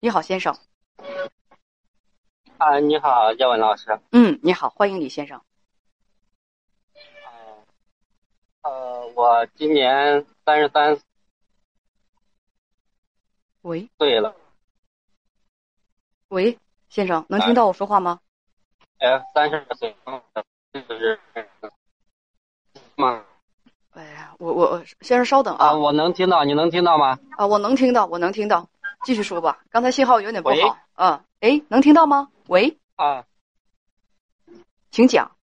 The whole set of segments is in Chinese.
你好，先生。啊，你好，叶文老师。嗯，你好，欢迎李先生。呃，呃，我今年三十三喂对了。喂，先生，能听到我说话吗？哎，三十岁，就是吗？哎呀，我我先生稍等啊，啊我能听到，你能听到吗？啊，我能听到，我能听到，继续说吧。刚才信号有点不好。嗯，哎，能听到吗？喂，啊请讲。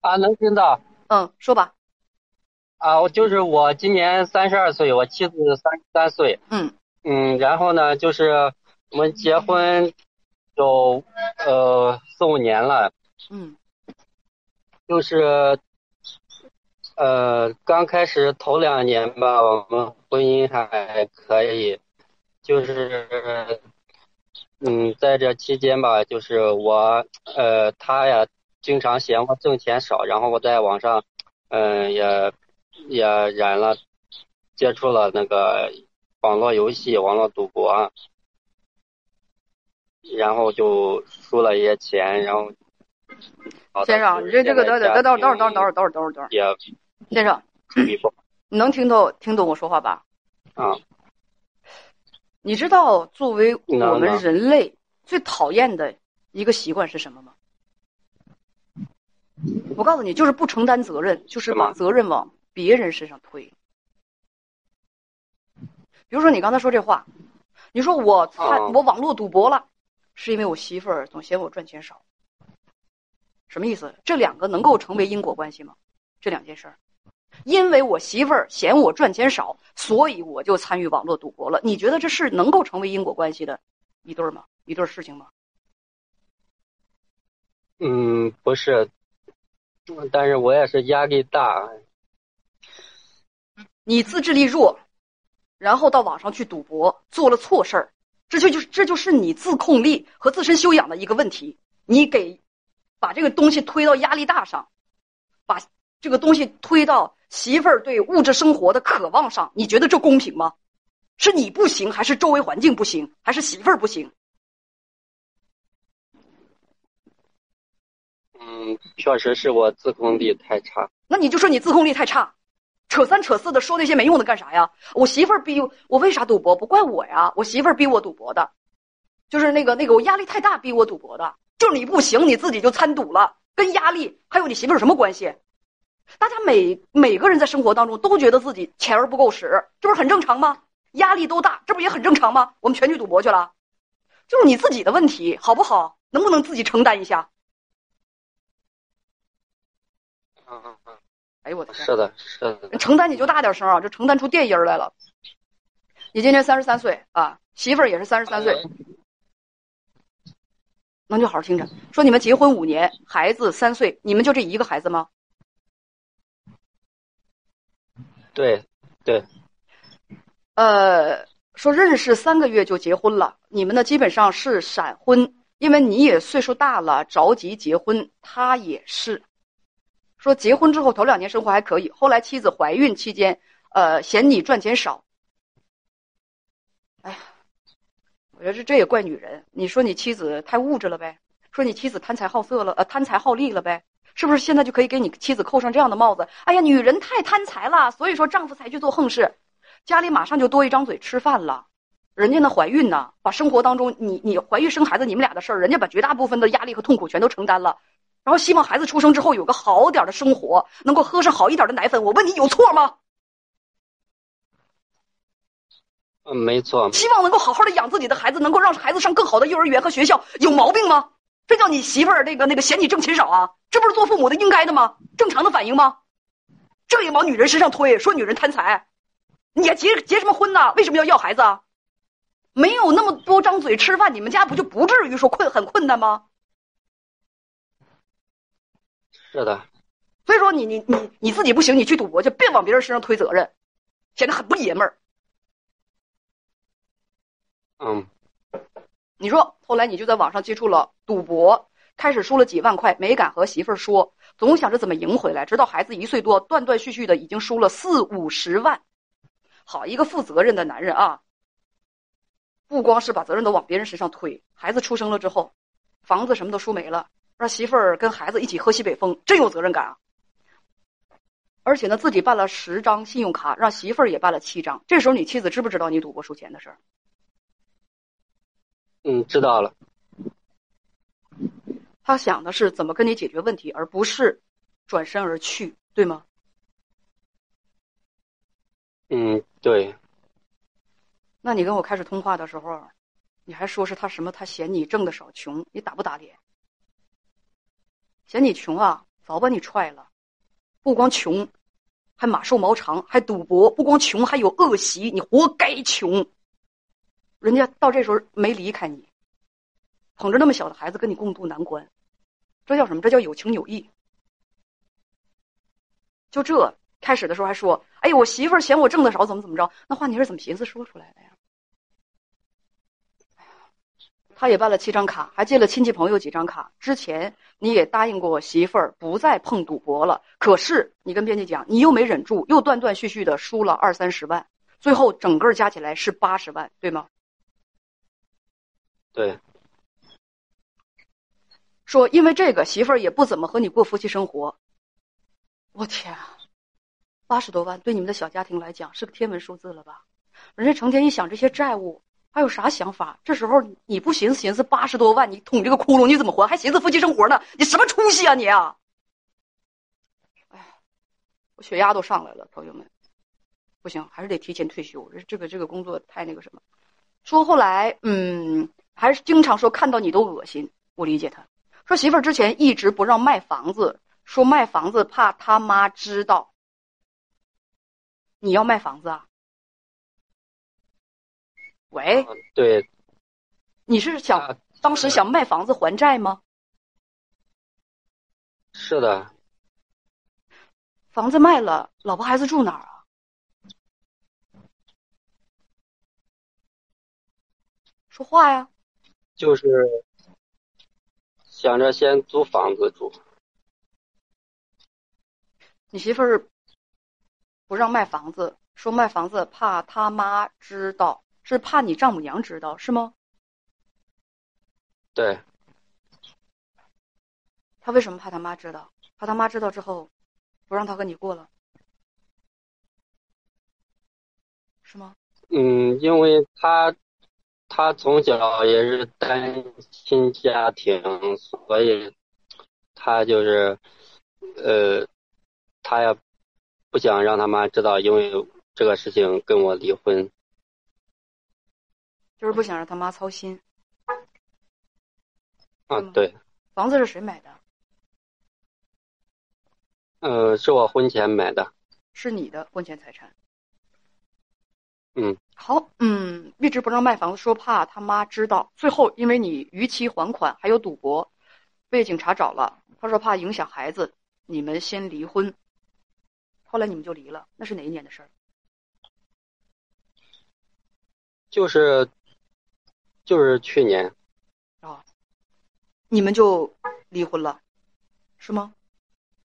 啊，能听到。嗯，说吧。啊，我就是我今年三十二岁，我妻子三十三岁。嗯嗯，然后呢，就是我们结婚有呃四五年了，嗯就是呃刚开始头两年吧，我们婚姻还可以，就是嗯在这期间吧，就是我呃他呀经常嫌我挣钱少，然后我在网上嗯、也也染了接触了那个网络游戏、网络赌博，然后就输了一些钱，然后先生，你这这个等等等等等等等等等等会儿，也先生，你能听懂听懂我说话吧？啊你知道作为我们人类最讨厌的一个习惯是什么吗？我告诉你，就是不承担责任，就是把责任往别人身上推。比如说你刚才说这话，你说我参、哦我网络赌博了，是因为我媳妇儿总嫌我赚钱少。什么意思？这两个能够成为因果关系吗？这两件事儿，因为我媳妇儿嫌我赚钱少，所以我就参与网络赌博了。你觉得这是能够成为因果关系的一对儿吗？一对儿事情吗？嗯不是，但是我也是压力大，你自制力弱，然后到网上去赌博，做了错事儿，这就就是这就是你自控力和自身修养的一个问题。你给把这个东西推到压力大上，把这个东西推到媳妇儿对物质生活的渴望上，你觉得这公平吗？是你不行，还是周围环境不行，还是媳妇儿不行？嗯，确实是我自控力太差。那你就说你自控力太差，扯三扯四的说那些没用的干啥呀？我媳妇儿逼我为啥赌博？不怪我呀，我媳妇儿逼我赌博的，就是那个那个我压力太大逼我赌博的，就是你不行你自己就参赌了，跟压力还有你媳妇儿有什么关系？大家每每个人在生活当中都觉得自己钱儿不够使，这不是很正常吗？压力都大，这不也很正常吗？我们全去赌博去了，就是你自己的问题，好不好？能不能自己承担一下？嗯嗯嗯，哎呦我的天！是的，是的。承担你就大点声啊，这承担出电音儿来了。你今年三十三岁啊，媳妇儿也是三十三岁，能就好好听着。说你们结婚五年，孩子三岁，你们就这一个孩子吗？对对，呃，说认识三个月就结婚了，你们呢基本上是闪婚，因为你也岁数大了，着急结婚，他也是。说结婚之后头两年生活还可以，后来妻子怀孕期间，呃，嫌你赚钱少。哎呀，我觉得这这也怪女人。你说你妻子太物质了呗？说你妻子贪财好色了，呃，贪财好利了呗？是不是现在就可以给你妻子扣上这样的帽子？哎呀，女人太贪财了，所以说丈夫才去做横事，家里马上就多一张嘴吃饭了。人家那怀孕呢，把生活当中你你怀孕生孩子你们俩的事儿，人家把绝大部分的压力和痛苦全都承担了，然后希望孩子出生之后有个好点儿的生活，能够喝上好一点的奶粉。我问你有错吗？嗯，没错。希望能够好好的养自己的孩子，能够让孩子上更好的幼儿园和学校，有毛病吗？这叫你媳妇儿那个那个嫌你挣钱少啊？这不是做父母的应该的吗？正常的反应吗？这也往女人身上推，说女人贪财，你还结结什么婚呢？为什么要要孩子啊？没有那么多张嘴吃饭，你们家不就不至于说困很困难吗？是的，所以说你你你你自己不行，你去赌博去，别往别人身上推责任，显得很不爷们儿。嗯你说后来你就在网上接触了赌博，开始输了几万块，没敢和媳妇儿说，总想着怎么赢回来。直到孩子一岁多，断断续续的已经输了四五十万。好一个负责任的男人啊！不光是把责任都往别人身上推，孩子出生了之后，房子什么都输没了，让媳妇儿跟孩子一起喝西北风，真有责任感啊！而且呢，自己办了十张信用卡，让媳妇儿也办了七张。这时候，你妻子知不知道你赌博输钱的事儿？嗯，知道了。他想的是怎么跟你解决问题，而不是转身而去，对吗？嗯，对。那你跟我开始通话的时候，你还说是他什么？他嫌你挣的少，穷，你打不打脸？嫌你穷啊，早把你踹了。不光穷，还马瘦毛长，还赌博。不光穷，还有恶习，你活该穷。人家到这时候没离开你，捧着那么小的孩子跟你共度难关，这叫什么？这叫有情有义。就这开始的时候还说：“哎呀，我媳妇儿嫌我挣的少，怎么怎么着？”那话你是怎么寻思说出来的呀？他也办了七张卡，还借了亲戚朋友几张卡。之前你也答应过媳妇儿不再碰赌博了，可是你跟编辑讲，你又没忍住，又断断续续的输了二三十万，最后整个加起来是八十万，对吗？对。说因为这个媳妇儿也不怎么和你过夫妻生活。我天啊，八十多万对你们的小家庭来讲是个天文数字了吧？人家成天一想这些债务。还有啥想法？这时候你不寻思寻思八十多万，你捅这个窟窿你怎么还？还寻思夫妻生活呢？你什么出息啊你啊！哎，我血压都上来了，朋友们，不行，还是得提前退休。这这个这个工作太那个什么。说后来，嗯，还是经常说看到你都恶心。我理解他，说媳妇儿之前一直不让卖房子，说卖房子怕他妈知道。你要卖房子啊？喂，对，你是想当时想卖房子还债吗？是的。房子卖了，老婆孩子住哪儿啊？说话呀！就是想着先租房子住。你媳妇儿不让卖房子，说卖房子怕他妈知道。是怕你丈母娘知道是吗？对。他为什么怕他妈知道？怕他妈知道之后，不让他和你过了，是吗？嗯，因为他他从小也是单亲家庭，所以他就是呃，他也不想让他妈知道，因为这个事情跟我离婚。就是不想让他妈操心。啊，对。房子是谁买的？呃，是我婚前买的。是你的婚前财产。嗯。好，嗯，一直不让卖房子，说怕他妈知道。最后，因为你逾期还款，还有赌博，被警察找了。他说怕影响孩子，你们先离婚。后来你们就离了，那是哪一年的事儿？就是。就是去年，啊，你们就离婚了，是吗？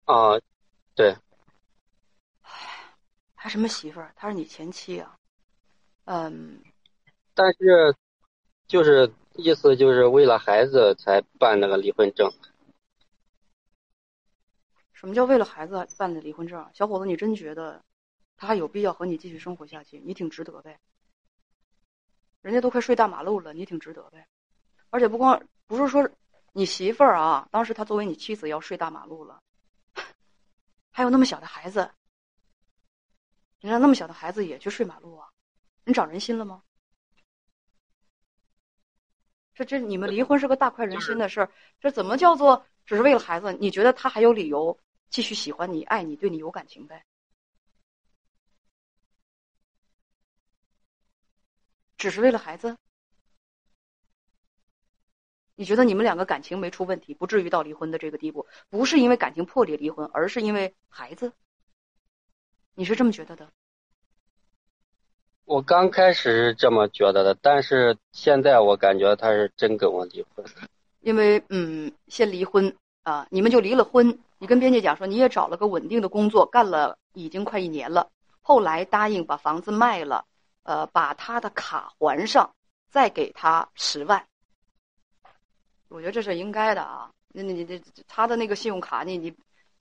啊，对。哎，还什么媳妇儿？她是你前妻啊？嗯。但是，就是意思就是为了孩子才办那个离婚证。什么叫为了孩子办的离婚证？小伙子，你真觉得他还有必要和你继续生活下去？你挺值得呗。人家都快睡大马路了，你挺值得呗。而且不光不是说你媳妇儿啊，当时她作为你妻子要睡大马路了，还有那么小的孩子，你让那么小的孩子也去睡马路啊？你长人心了吗？这这你们离婚是个大快人心的事儿，这怎么叫做只是为了孩子？你觉得他还有理由继续喜欢你、爱你、对你有感情呗？只是为了孩子？你觉得你们两个感情没出问题，不至于到离婚的这个地步？不是因为感情破裂离婚，而是因为孩子？你是这么觉得的？我刚开始是这么觉得的，但是现在我感觉他是真跟我离婚。因为嗯，先离婚啊，你们就离了婚。你跟编辑讲说，你也找了个稳定的工作，干了已经快一年了。后来答应把房子卖了。呃，把他的卡还上，再给他十万。我觉得这是应该的啊。那你你他的那个信用卡，你你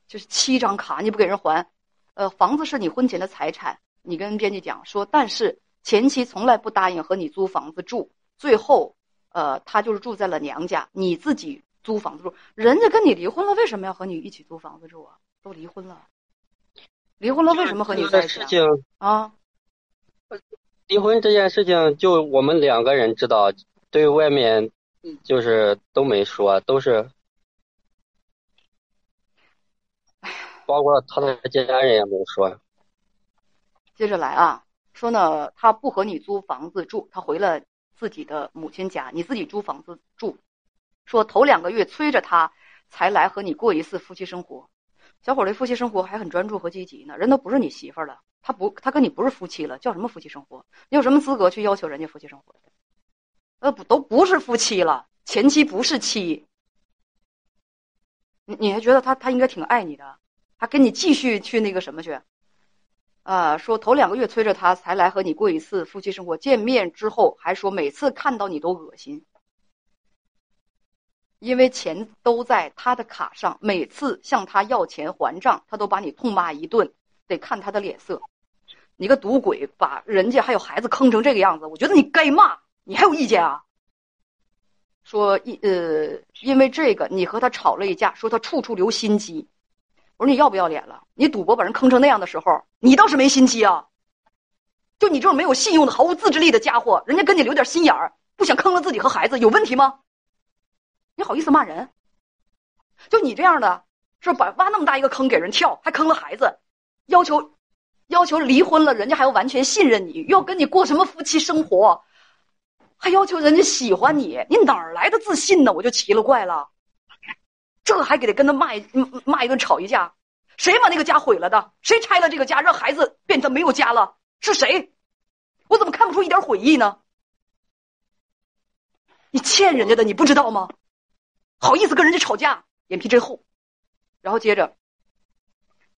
就是七张卡，你不给人还，呃，房子是你婚前的财产，你跟编辑讲说，但是前妻从来不答应和你租房子住，最后，呃，他就是住在了娘家，你自己租房子住，人家跟你离婚了，为什么要和你一起租房子住啊？都离婚了，离婚了为什么和你在一起啊？离婚这件事情就我们两个人知道，对外面就是都没说，都是。包括他的家人也没说。接着来啊，说呢，他不和你租房子住，他回了自己的母亲家，你自己租房子住。说头两个月催着他才来和你过一次夫妻生活，小伙儿的夫妻生活还很专注和积极呢。人都不是你媳妇儿了，他不，他跟你不是夫妻了，叫什么夫妻生活？你有什么资格去要求人家夫妻生活？呃，不，都不是夫妻了，前妻不是妻。你你还觉得他他应该挺爱你的？他跟你继续去那个什么去，啊，说头两个月催着他才来和你过一次夫妻生活，见面之后还说每次看到你都恶心，因为钱都在他的卡上，每次向他要钱还账，他都把你痛骂一顿，得看他的脸色。你个赌鬼，把人家还有孩子坑成这个样子，我觉得你该骂，你还有意见啊？说一呃，因为这个你和他吵了一架，说他处处留心机。我说你要不要脸了？你赌博把人坑成那样的时候，你倒是没心机啊！就你这种没有信用的、毫无自制力的家伙，人家跟你留点心眼儿，不想坑了自己和孩子，有问题吗？你好意思骂人？就你这样的，是把挖那么大一个坑给人跳，还坑了孩子，要求要求离婚了，人家还要完全信任你，又要跟你过什么夫妻生活，还要求人家喜欢你，你哪来的自信呢？我就奇了怪了。这还给他跟他骂一骂一顿，吵一架，谁把那个家毁了的？谁拆了这个家，让孩子变成没有家了？是谁？我怎么看不出一点悔意呢？你欠人家的，你不知道吗？好意思跟人家吵架，脸皮真厚。然后接着，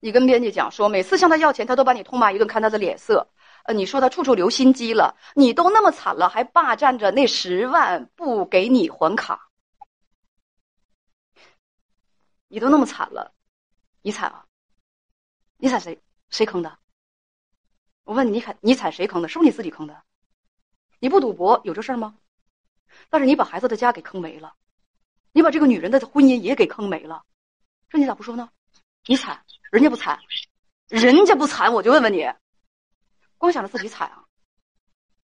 你跟编辑讲说，每次向他要钱，他都把你痛骂一顿，看他的脸色。呃，你说他处处留心机了，你都那么惨了，还霸占着那十万不给你还卡。你都那么惨了，你惨啊？你惨谁？谁坑的？我问你，你惨你惨谁坑的？是不是你自己坑的？你不赌博有这事儿吗？但是你把孩子的家给坑没了，你把这个女人的婚姻也给坑没了，这你咋不说呢？你惨，人家不惨，人家不惨，我就问问你，光想着自己惨啊，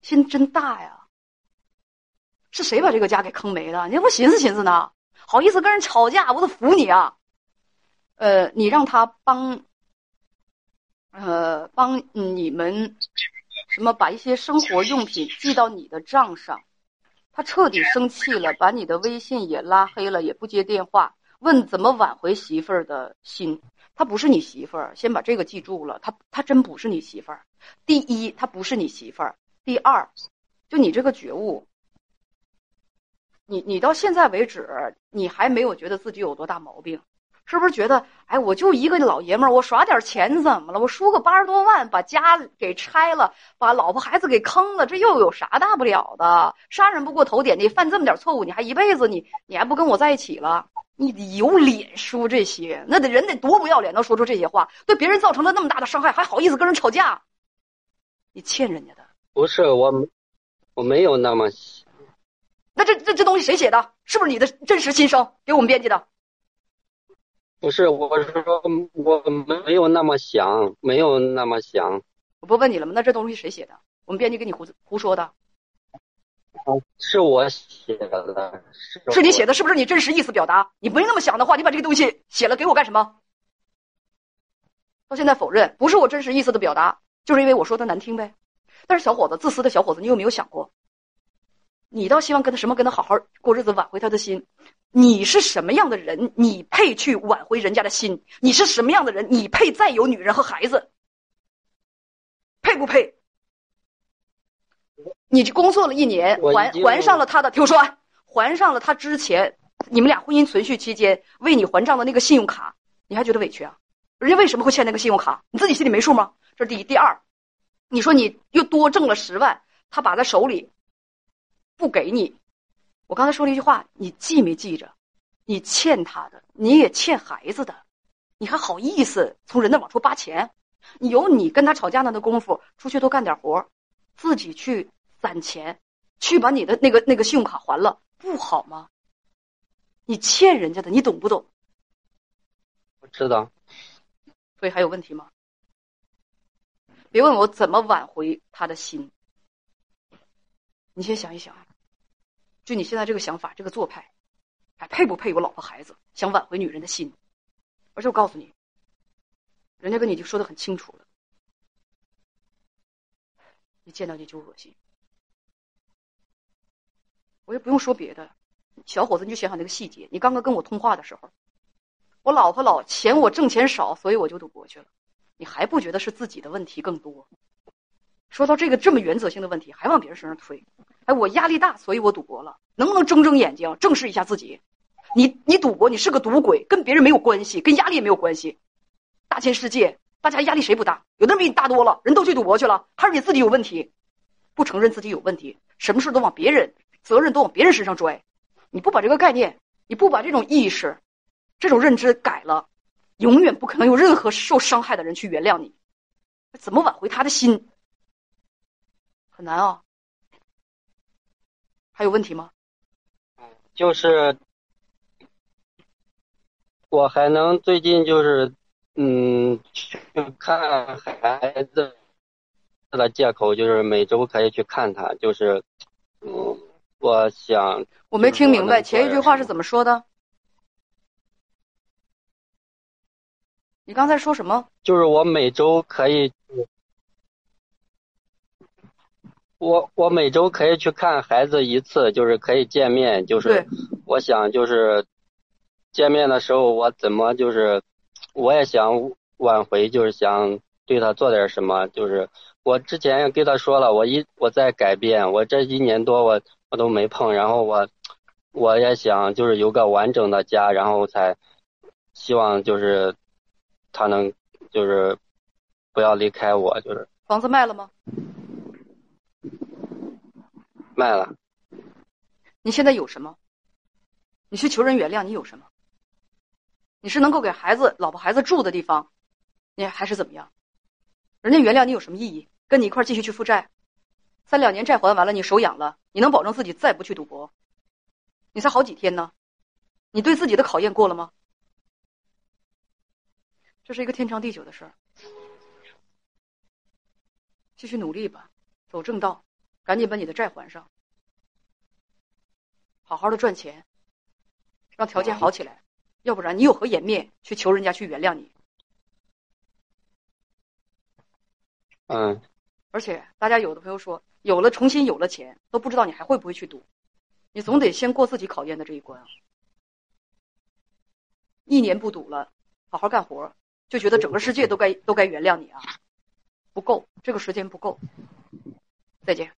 心真大呀！是谁把这个家给坑没了？你不寻思寻思呢？好意思跟人吵架，我都服你啊！呃，你让他帮，呃，帮你们什么把一些生活用品寄到你的账上，他彻底生气了，把你的微信也拉黑了，也不接电话，问怎么挽回媳妇儿的心。他不是你媳妇儿，先把这个记住了。他他真不是你媳妇儿。第一，他不是你媳妇儿；第二，就你这个觉悟。你你到现在为止，你还没有觉得自己有多大毛病，是不是觉得，哎，我就一个老爷们儿，我耍点钱怎么了？我输个八十多万，把家给拆了，把老婆孩子给坑了，这又有啥大不了的？杀人不过头点地，犯这么点错误，你还一辈子你你还不跟我在一起了？你有脸说这些？那得人得多不要脸，能说出这些话？对别人造成了那么大的伤害，还好意思跟人吵架？你欠人家的？不是我，我没有那么。那这这这东西谁写的？是不是你的真实心声？给我们编辑的？不是，我是说我没有那么想，没有那么想。我不问你了吗？那这东西谁写的？我们编辑给你胡胡说的？是我写的，是是你写的，是不是你真实意思表达？你没那么想的话，你把这个东西写了给我干什么？到现在否认，不是我真实意思的表达，就是因为我说的难听呗。但是小伙子，自私的小伙子，你有没有想过？你倒希望跟他什么？跟他好好过日子，挽回他的心。你是什么样的人？你配去挽回人家的心？你是什么样的人？你配再有女人和孩子？配不配？你工作了一年，还还上了他的，听我说完，还上了他之前你们俩婚姻存续期间为你还账的那个信用卡，你还觉得委屈啊？人家为什么会欠那个信用卡？你自己心里没数吗？这是第一。第二，你说你又多挣了十万，他把在手里。不给你。我刚才说了一句话，你记没记着？你欠他的，你也欠孩子的，你还好意思从人那往出扒钱？你有你跟他吵架那的功夫，出去多干点活，自己去攒钱，去把你的那个那个信用卡还了，不好吗？你欠人家的，你懂不懂？我知道。所以还有问题吗？别问我怎么挽回他的心，你先想一想，就你现在这个想法，这个做派，还配不配有老婆孩子？想挽回女人的心，而且我告诉你，人家跟你就说的很清楚了，你见到你就恶心。我也不用说别的，小伙子，你就想想那个细节。你刚刚跟我通话的时候，我老婆老嫌我挣钱少，所以我就赌博去了。你还不觉得是自己的问题更多？说到这个这么原则性的问题，还往别人身上推。哎，我压力大，所以我赌博了。能不能睁睁眼睛，正视一下自己？你你赌博，你是个赌鬼，跟别人没有关系，跟压力也没有关系。大千世界，大家压力谁不大？有的人比你大多了，人都去赌博去了，还是你自己有问题？不承认自己有问题，什么事都往别人责任都往别人身上拽。你不把这个概念，你不把这种意识、这种认知改了。永远不可能有任何受伤害的人去原谅你，怎么挽回他的心？很难啊！还有问题吗？就是我还能最近就是嗯去看孩子的借口，就是每周可以去看他，就是嗯，我想我没听明白前一句话是怎么说的。你刚才说什么？就是我每周可以，我我每周可以去看孩子一次，就是可以见面。就是我想，就是见面的时候，我怎么就是，我也想挽回，就是想对他做点什么。就是我之前也跟他说了，我一我在改变，我这一年多我我都没碰，然后我我也想就是有个完整的家，然后才希望就是。他能就是不要离开我，就是房子卖了吗？卖了。你现在有什么？你去求人原谅，你有什么？你是能够给孩子、老婆、孩子住的地方，你还是怎么样？人家原谅你有什么意义？跟你一块继续去负债，三两年债还完了，你手痒了，你能保证自己再不去赌博？你才好几天呢，你对自己的考验过了吗？这是一个天长地久的事儿，继续努力吧，走正道，赶紧把你的债还上，好好的赚钱，让条件好起来，要不然你有何颜面去求人家去原谅你？嗯。而且大家有的朋友说，有了重新有了钱，都不知道你还会不会去赌，你总得先过自己考验的这一关啊！一年不赌了，好好干活。就觉得整个世界都该都该原谅你啊，不够，这个时间不够。再见。